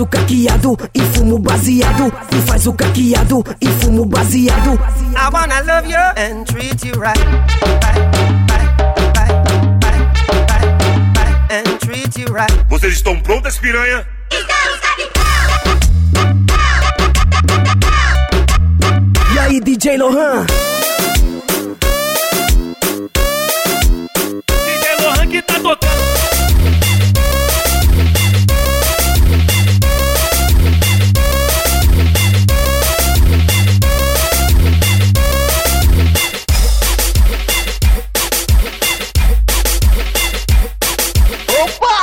faz o caqueado e fumo baseado. Me faz o caqueado e fumo baseado. I wanna love you and treat you right. and treat you right. Vocês estão prontas, piranha? Estamos E aí, DJ Lohan? Opa!